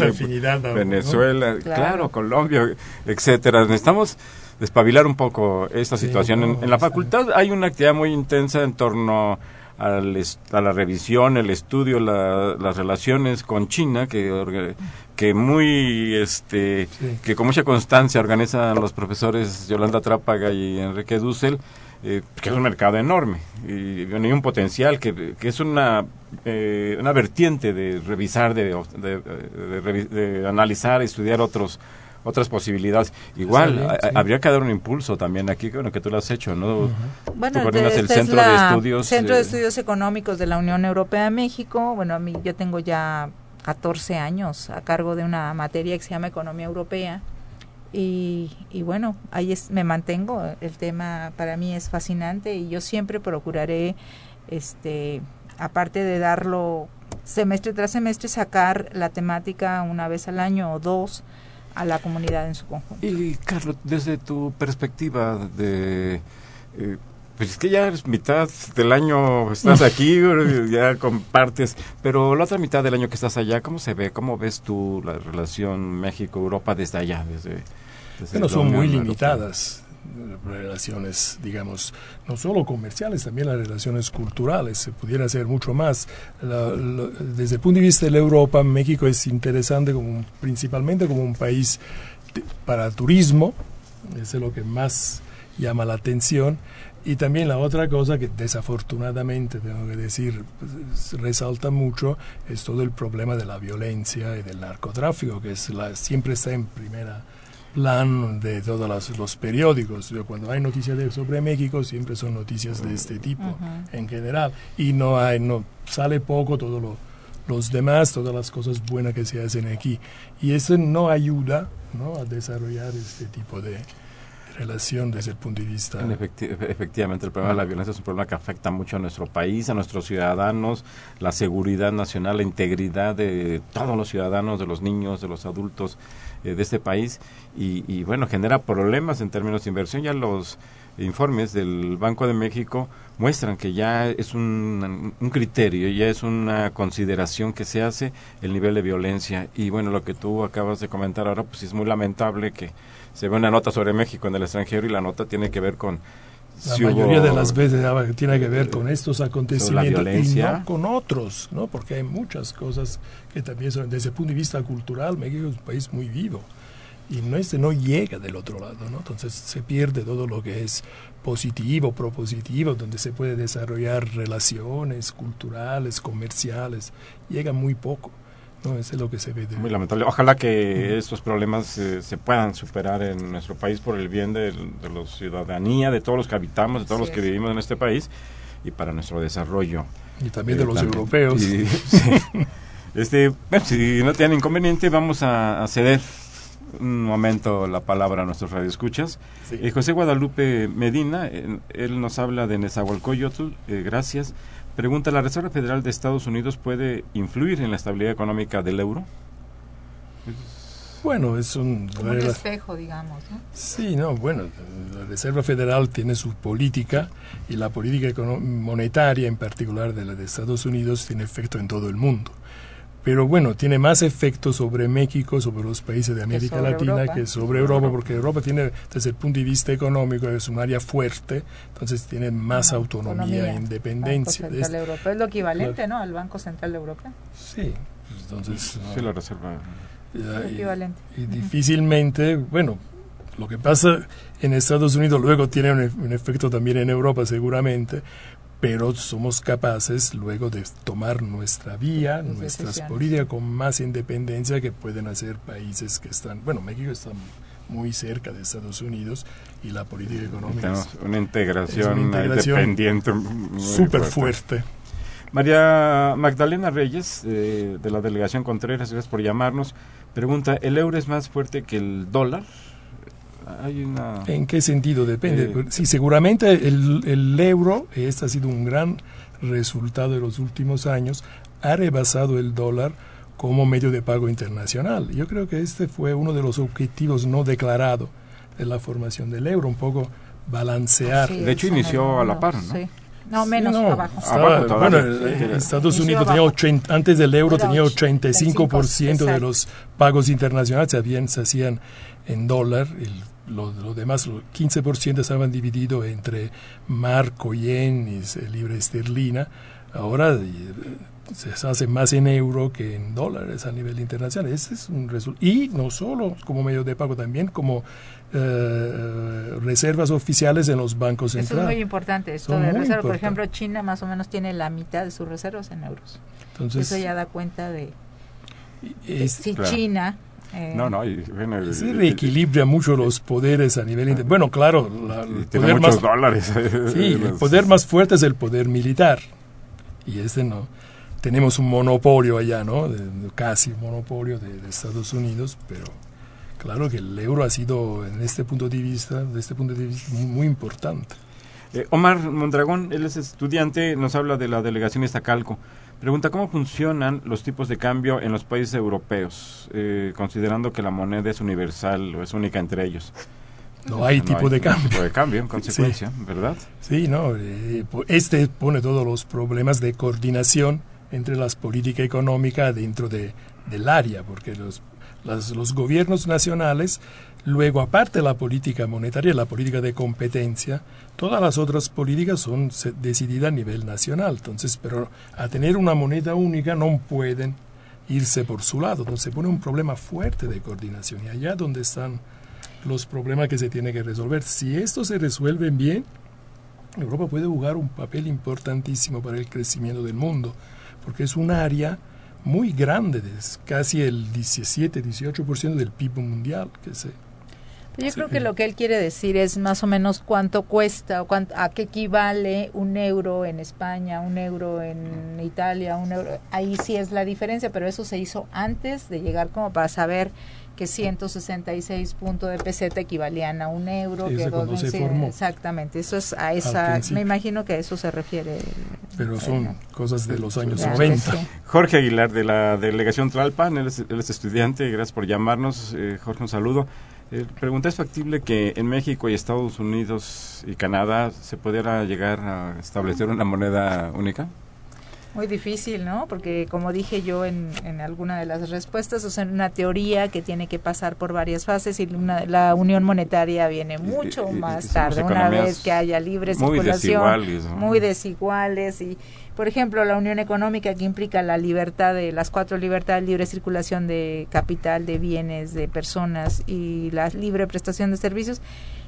Venezuela, claro. Colombia, etcétera. Necesitamos despabilar un poco esta situación. en, la facultad hay una actividad muy intensa en torno al a la revisión, el estudio, las relaciones con China, que, que muy, este, que con mucha constancia organizan los profesores Yolanda Trápaga y Enrique Dussel, eh, que es un mercado enorme y, y un potencial que, que es una, eh, una vertiente de revisar, de, de, de analizar, estudiar otros otras posibilidades. Igual, habría que dar un impulso también aquí, bueno, que tú lo has hecho, ¿no? Bueno, tú el este Centro de Estudios... Centro de Estudios Económicos de la Unión Europea México. Bueno, a mí yo tengo ya 14 años a cargo de una materia que se llama Economía Europea. Y, y bueno, ahí es, me mantengo. El tema para mí es fascinante y yo siempre procuraré, este, aparte de darlo semestre tras semestre, sacar la temática una vez al año o dos a la comunidad en su conjunto. Y Carlos, desde tu perspectiva de eh, Pues es que ya es mitad del año estás aquí, ya compartes, pero la otra mitad del año que estás allá, ¿cómo se ve? ¿Cómo ves tú la relación México-Europa desde allá? Desde, bueno, son muy limitadas relaciones, digamos, no solo comerciales, también las relaciones culturales, se pudiera hacer mucho más. desde el punto de vista de la Europa, México es interesante como, principalmente como un país para turismo, eso es lo que más llama la atención, y también la otra cosa que desafortunadamente, tengo que decir, pues, resalta mucho es todo el problema de la violencia y del narcotráfico, que es la, siempre está en primera plan de todos los, los periódicos. Cuando hay noticias de, sobre México siempre son noticias de este tipo en general y no hay no sale poco todo lo, los demás, todas las cosas buenas que se hacen aquí y eso no ayuda ¿no? a desarrollar este tipo de, relación desde el punto de vista. efectivamente, el problema de la violencia es un problema que afecta mucho a nuestro país, a nuestros ciudadanos, la seguridad nacional, la integridad de todos los ciudadanos, de los niños, de los adultos eh, de este país y, bueno, genera problemas en términos de inversión. Ya los informes del Banco de México muestran que ya es un, un, criterio, ya es una consideración que se hace el nivel de violencia. Y bueno, lo que tú acabas de comentar ahora, pues es muy lamentable que se ve una nota sobre México en el extranjero y la nota tiene que ver con la mayoría de las veces tiene que ver con estos acontecimientos y no con otros, ¿no? Porque hay muchas cosas que también son, desde el punto de vista cultural, México es un país muy vivo y no, este no llega del otro lado, ¿no? Entonces se pierde todo lo que es positivo, propositivo, donde se puede desarrollar relaciones culturales, comerciales, llega muy poco. No, es lo que se ve. Muy lamentable. Ojalá que estos problemas eh, se puedan superar en nuestro país por el bien de, la ciudadanía, de todos los que habitamos, de todos los que vivimos en este país y para nuestro desarrollo. Y también de eh, los europeos. este, si no tienen inconveniente, vamos a, ceder un momento la palabra a nuestros radioescuchas. Eh, José Guadalupe Medina, él nos habla de Nezahualcóyotl, gracias. Pregunta, ¿la Reserva Federal de Estados Unidos puede influir en la estabilidad económica del euro? Bueno, es un... un espejo, digamos. Sí, no, bueno, la Reserva Federal tiene su política y la política monetaria en particular de la de Estados Unidos tiene efecto en todo el mundo pero bueno, tiene más efecto sobre México, sobre los países de América Latina que sobre Europa, porque Europa tiene, desde el punto de vista económico, es un área fuerte, entonces tiene más autonomía e independencia. Banco Central Europeo es lo equivalente, ¿no? Al Banco Central Europeo. Sí, entonces... Sí, la reserva. equivalente. Y difícilmente, bueno, lo que pasa en Estados Unidos luego tiene un, efecto también en Europa seguramente, pero somos capaces luego de tomar nuestra vía, nuestras políticas con más independencia que pueden hacer países que están, bueno, México está muy cerca de Estados Unidos y la política económica es una integración, independiente súper fuerte. María Magdalena Reyes, eh, de la delegación Contreras, gracias por llamarnos, pregunta, ¿el euro es más fuerte que el dólar? ¿En qué sentido? Depende. Eh, sí, seguramente el, el euro, este ha sido un gran resultado de los últimos años, ha rebasado el dólar como medio de pago internacional. Yo creo que este fue uno de los objetivos no declarados de la formación del euro, un poco balancear. de hecho, inició a la par, ¿no? Sí. No, menos abajo. bueno, Estados Unidos tenía 80, antes del euro tenía 85% de los pagos internacionales se, se hacían en dólar, el lo, demás, el 15% estaban divididos entre marco, yen y libra esterlina. Ahora eh, se hace más en euro que en dólares a nivel internacional. Ese es un Y no solo como medio de pago, también como eh, reservas oficiales en los bancos centrales. Eso es muy importante. Esto de reserva, por ejemplo, China más o menos tiene la mitad de sus reservas en euros. Entonces, Eso ya da cuenta de, si China eh, no, no, y, sí reequilibra mucho los poderes a nivel bueno, claro, el poder más dólares. sí, el poder más fuerte es el poder militar y este no. Tenemos un monopolio allá, ¿no? casi un monopolio de, Estados Unidos, pero claro que el euro ha sido, en este punto de vista, de este punto de vista, muy, importante. Eh, Omar Mondragón, él es estudiante, nos habla de la delegación Estacalco. Pregunta, ¿cómo funcionan los tipos de cambio en los países europeos, eh, considerando que la moneda es universal o es única entre ellos? no hay tipo de cambio. Tipo de cambio, en consecuencia, ¿verdad? Sí, no. Eh, este pone todos los problemas de coordinación entre las políticas económicas dentro de, del área, porque los, los gobiernos nacionales, luego aparte de la política monetaria, la política de competencia, todas las otras políticas son decididas a nivel nacional. Entonces, pero a tener una moneda única no pueden irse por su lado. Entonces se pone un problema fuerte de coordinación y allá donde están los problemas que se tiene que resolver. Si esto se resuelve bien, Europa puede jugar un papel importantísimo para el crecimiento del mundo, porque es un área muy grande, es casi el 17-18% del PIB mundial que se yo creo que lo que él quiere decir es más o menos cuánto cuesta, o a qué equivale un euro en España, un euro en Italia, un euro. Ahí sí es la diferencia, pero eso se hizo antes de llegar como para saber que 166 puntos de peseta equivalían a un euro. que dos se formó. Exactamente, eso es a esa, me imagino que a eso se refiere. Pero son cosas de los años 90. Jorge Aguilar de la delegación Tlalpan, él es, estudiante, gracias por llamarnos. Eh, Jorge, un saludo. Eh, pregunta, ¿es factible que en México y Estados Unidos y Canadá se pudiera llegar a establecer una moneda única? Muy difícil, ¿no? Porque como dije yo en, en alguna de las respuestas, es una teoría que tiene que pasar por varias fases y la unión monetaria viene mucho más tarde, una vez que haya libre circulación, muy desiguales y por ejemplo, la unión económica que implica la libertad de las cuatro libertades, libre circulación de capital, de bienes, de personas y la libre prestación de servicios,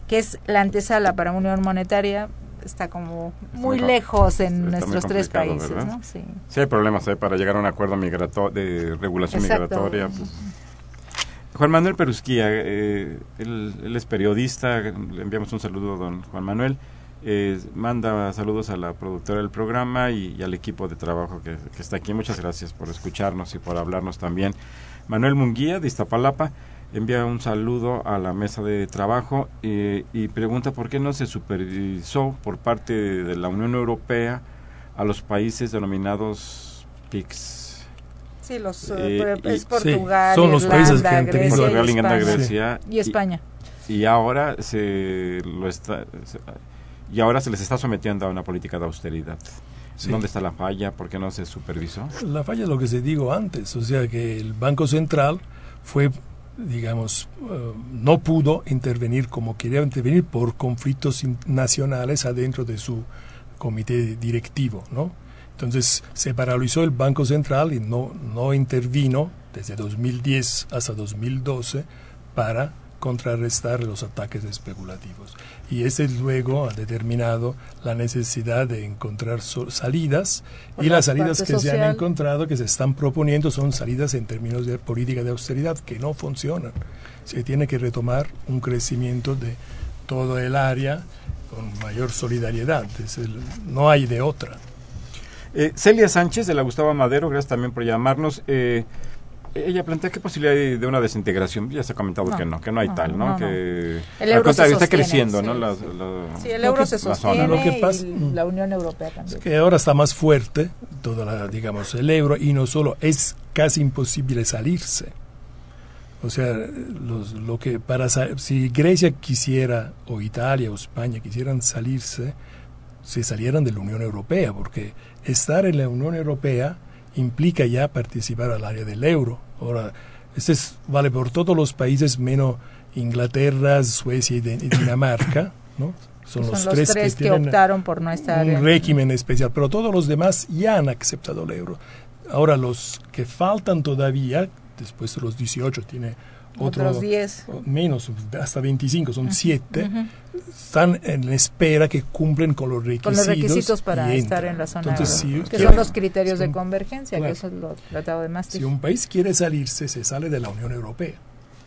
que es la antesala para una unión monetaria, está como muy lejos en nuestros tres países. ¿no? Sí. hay problemas para llegar a un acuerdo de regulación migratoria. Pues. Juan Manuel Perusquía, eh, él, él, es periodista, le enviamos un saludo a don Juan Manuel. Eh, manda saludos a la productora del programa y, al equipo de trabajo que, está aquí. Muchas gracias por escucharnos y por hablarnos también. Manuel Munguía de Iztapalapa envía un saludo a la mesa de trabajo eh, y pregunta por qué no se supervisó por parte de la Unión Europea a los países denominados PICS. Sí, los, eh, es Portugal, son los países que han tenido Grecia, y España. Y, ahora se lo está y ahora se les está sometiendo a una política de austeridad. ¿Dónde está la falla? ¿Por qué no se supervisó? La falla es lo que se dijo antes, o sea que el Banco Central fue, digamos, eh, no pudo intervenir como quería intervenir por conflictos nacionales adentro de su comité directivo, ¿no? Entonces se paralizó el Banco Central y no, no intervino desde 2010 hasta 2012 para contrarrestar los ataques especulativos. Y ese luego ha determinado la necesidad de encontrar salidas y las salidas que se han encontrado, que se están proponiendo, son salidas en términos de política de austeridad que no funcionan. Se tiene que retomar un crecimiento de todo el área con mayor solidaridad. no hay de otra. Eh, Celia Sánchez de la Gustavo Madero, gracias también por llamarnos. Eh, ella plantea qué posibilidad hay de una desintegración. Ya se ha comentado que no, que no hay tal, ¿no? Que el euro se está creciendo, ¿no? La, sí, el euro se sostiene lo que pasa, y la Unión Europea también. Es que ahora está más fuerte, toda la, digamos, el euro y no solo es casi imposible salirse. O sea, los, lo que para si Grecia quisiera o Italia o España quisieran salirse, se salieran de la Unión Europea, porque estar en la Unión Europea implica ya participar al área del euro. Ahora, este vale por todos los países menos Inglaterra, Suecia y, Dinamarca, ¿no? Son, los, tres, que, optaron por no estar un régimen especial, pero todos los demás ya han aceptado el euro. Ahora los que faltan todavía, después de los 18 tiene otros 10. Menos, hasta 25, son 7. Están en espera que cumplen con los requisitos. Con los requisitos para estar en la zona euro, que son los criterios de convergencia, que eso es lo tratado de Maastricht. Si un país quiere salirse, se sale de la Unión Europea.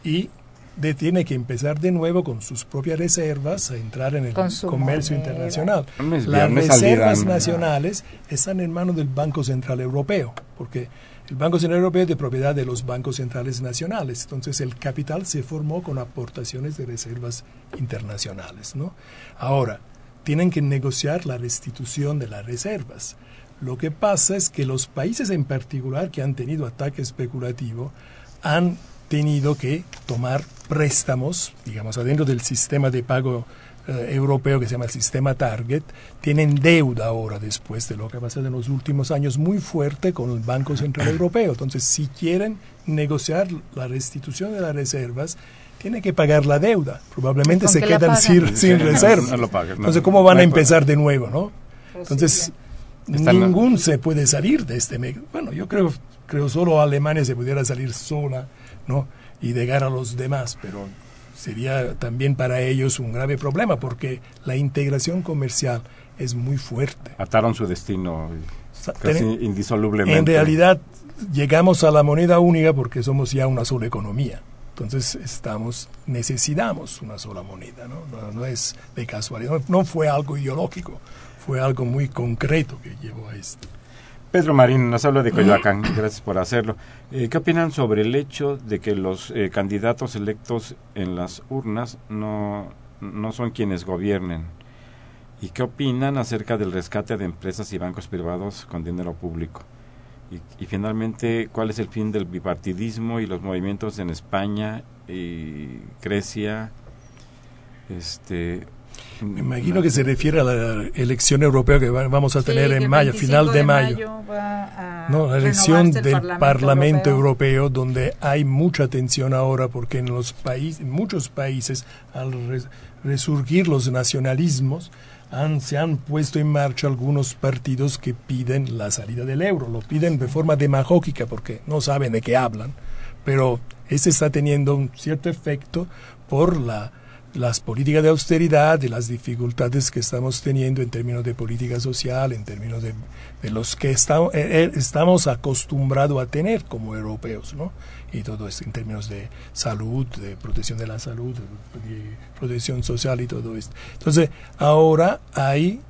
Y de, tiene que empezar de nuevo con sus propias reservas a entrar en el comercio internacional. Las reservas nacionales están en manos del Banco Central Europeo, porque el Banco Central Europeo es de propiedad de los bancos centrales nacionales, entonces el capital se formó con aportaciones de reservas internacionales. ¿no? Ahora, tienen que negociar la restitución de las reservas. Lo que pasa es que los países en particular que han tenido ataque especulativo han tenido que tomar préstamos, digamos, adentro del sistema de pago eh, europeo que se llama el sistema Target, tienen deuda ahora después de lo que ha pasado en los últimos años muy fuerte con el Banco Central Europeo. Entonces, si quieren negociar la restitución de las reservas, tienen que pagar la deuda. Probablemente se quedan sin, sin reservas. Entonces, ¿cómo van a empezar de nuevo, no? Entonces, ningún se puede salir de este... Bueno, yo creo, creo solo Alemania se pudiera salir sola, ¿no? Y dejar a los demás, pero sería también para ellos un grave problema porque la integración comercial es muy fuerte. Ataron su destino casi indisolublemente. En realidad llegamos a la moneda única porque somos ya una sola economía. Entonces estamos necesitamos una sola moneda, ¿no? No, es de casualidad, no, fue algo ideológico, fue algo muy concreto que llevó a esto. Pedro Marín nos habla de Coyoacán, gracias por hacerlo. Eh, ¿Qué opinan sobre el hecho de que los eh, candidatos electos en las urnas no, no son quienes gobiernen? ¿Y qué opinan acerca del rescate de empresas y bancos privados con dinero público? Y, y, finalmente, ¿cuál es el fin del bipartidismo y los movimientos en España y Grecia? Este, me imagino que se refiere a la elección europea que vamos a tener en mayo, final de, mayo. no, la elección del Parlamento, Europeo. donde hay mucha tensión ahora porque en los países, muchos países, al resurgir los nacionalismos, han, se han puesto en marcha algunos partidos que piden la salida del euro. Lo piden de forma demagógica porque no saben de qué hablan, pero este está teniendo un cierto efecto por la las políticas de austeridad, y las dificultades que estamos teniendo en términos de política social, en términos de, los que estamos, eh, eh, estamos acostumbrados a tener como europeos, ¿no? Y todo esto en términos de salud, de protección de la salud, de protección social y todo esto. Entonces, ahora hay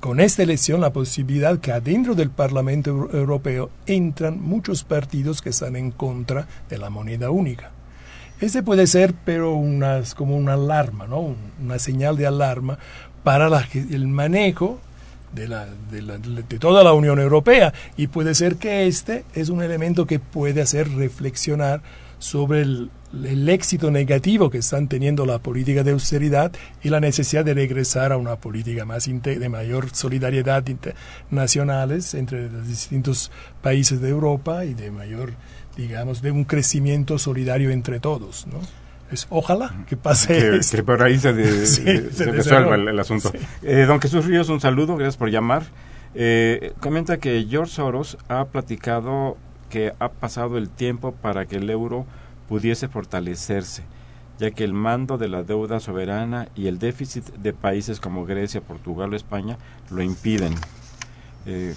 con esta elección la posibilidad que adentro del Parlamento Europeo entran muchos partidos que están en contra de la moneda única. Ese puede ser, pero unas, como una alarma, ¿no? una señal de alarma para el manejo de, la, de, la, de, toda la Unión Europea. Y puede ser que este es un elemento que puede hacer reflexionar sobre el, el, éxito negativo que están teniendo la política de austeridad y la necesidad de regresar a una política más de mayor solidaridad internacionales entre los distintos países de Europa y de mayor digamos, de un crecimiento solidario entre todos, ¿no? Es, ojalá que pase que, por ahí se, resuelva el, asunto. Eh, don Jesús Ríos, un saludo, gracias por llamar. Eh, comenta que George Soros ha platicado que ha pasado el tiempo para que el euro pudiese fortalecerse, ya que el mando de la deuda soberana y el déficit de países como Grecia, Portugal o España lo impiden. Eh,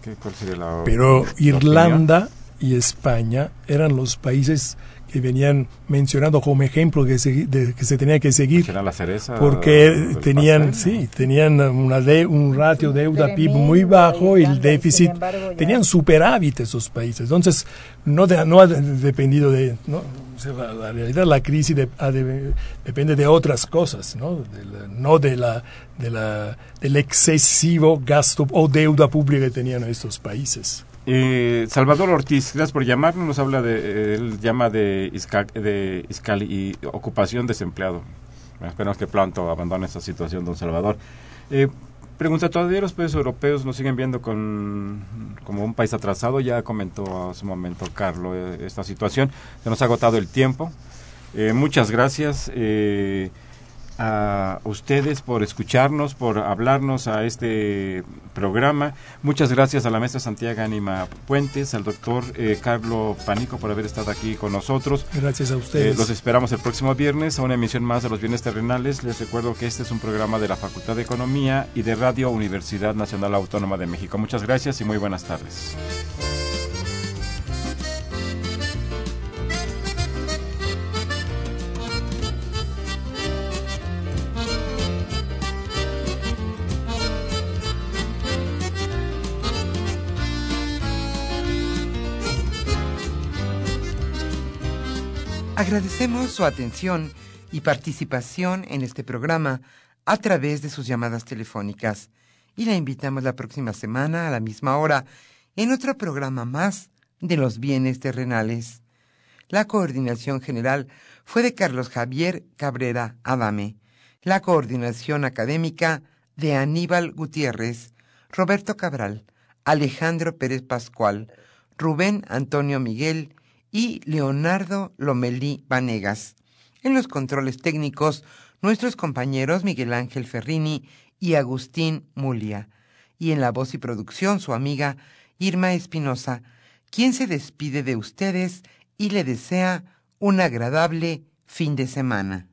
¿qué, ¿Cuál sería la Pero Irlanda y España eran los países que venían mencionando como ejemplo que se, que se tenía que seguir la cereza porque tenían sí tenían una de, un ratio deuda PIB muy bajo y el déficit tenían superávit esos países. Entonces no no ha dependido de no la realidad la crisis depende de otras cosas no de no de la de la del excesivo gasto o deuda pública que tenían estos países eh, Salvador Ortiz, gracias por llamarnos. Nos habla de, él llama de, de y ocupación desempleado. esperamos que pronto abandone esta situación, don Salvador. Eh, pregunta, ¿todavía los países europeos nos siguen viendo con, como un país atrasado? Ya comentó a su momento Carlos eh, esta situación. Se nos ha agotado el tiempo. Eh, muchas gracias. Eh, a ustedes por escucharnos, por hablarnos a este programa. Muchas gracias a la maestra Santiago Ánima Puentes, al doctor eh, Carlos Panico por haber estado aquí con nosotros. Gracias a ustedes. Eh, los esperamos el próximo viernes a una emisión más de los bienes terrenales. Les recuerdo que este es un programa de la Facultad de Economía y de Radio Universidad Nacional Autónoma de México. Muchas gracias y muy buenas tardes. Agradecemos su atención y participación en este programa a través de sus llamadas telefónicas y la invitamos la próxima semana a la misma hora en otro programa más de los bienes terrenales. La coordinación general fue de Carlos Javier Cabrera Adame. La coordinación académica de Aníbal Gutiérrez, Roberto Cabral, Alejandro Pérez Pascual, Rubén Antonio Miguel y Leonardo Lomelí Vanegas. En los controles técnicos, nuestros compañeros Miguel Ángel Ferrini y Agustín Mulia. Y en la voz y producción, su amiga Irma Espinosa, quien se despide de ustedes y le desea un agradable fin de semana.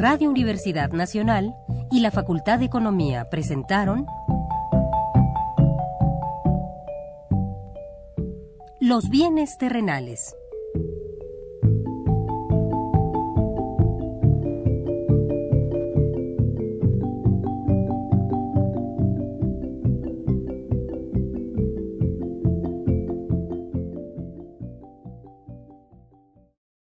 Radio Universidad Nacional y la Facultad de Economía presentaron Los bienes terrenales